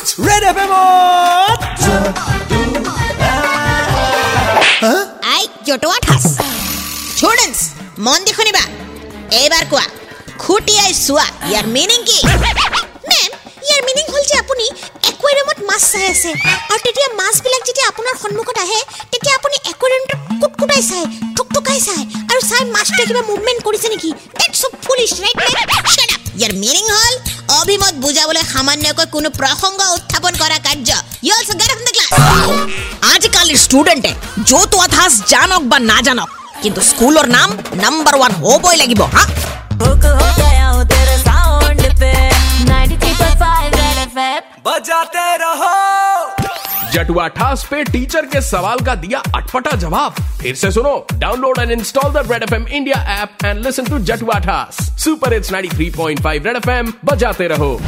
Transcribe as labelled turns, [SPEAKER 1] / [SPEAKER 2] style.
[SPEAKER 1] Red F
[SPEAKER 2] I Jatuwa Thas students মন দি শুনিবা এইবাৰ কোৱা খুটিয়াই চোৱা ইয়াৰ মিনিং কি? মেম ইয়াৰ মিনিং হ'ল যে আপুনি একুৱেৰিয়ামত মাছ চাই আছে। আৰু তেতিয়া মাছবিলাক যেতিয়া আপোনাৰ সন্মুখত আহে তেতিয়া আপুনি একুৱেৰিয়ামটো কুটকুটাই চাই ঠুকঠুকাই চাই আৰু চাই মাছটোৱে কিবা মুভমেণ্ট কৰিছে নেকি? ইয়াৰ মিনিং হ'ল অভিমত বুজাবলৈ সামান্যকৈ কোনো প্ৰসংগ উত্থাপন কৰা কাৰ্য you also get off the class
[SPEAKER 3] আজিকালিৰ ষ্টুডেণ্টে য'ত আঠাচ জানক বা নাজানক কিন্তু স্কুলৰ নাম নাম্বাৰ ওৱান হ'বই লাগিব হা
[SPEAKER 4] बुक हो गया हूँ तेरे साउंड पे 93.5 रेड एफएम
[SPEAKER 1] बजाते रहो
[SPEAKER 5] जटुआ ठास पे टीचर के सवाल का दिया अटपटा जवाब। फिर से सुनो download and install the red F M India app and listen to Jatuwa Thas. Super it's 93.5 red F M बजाते रहो।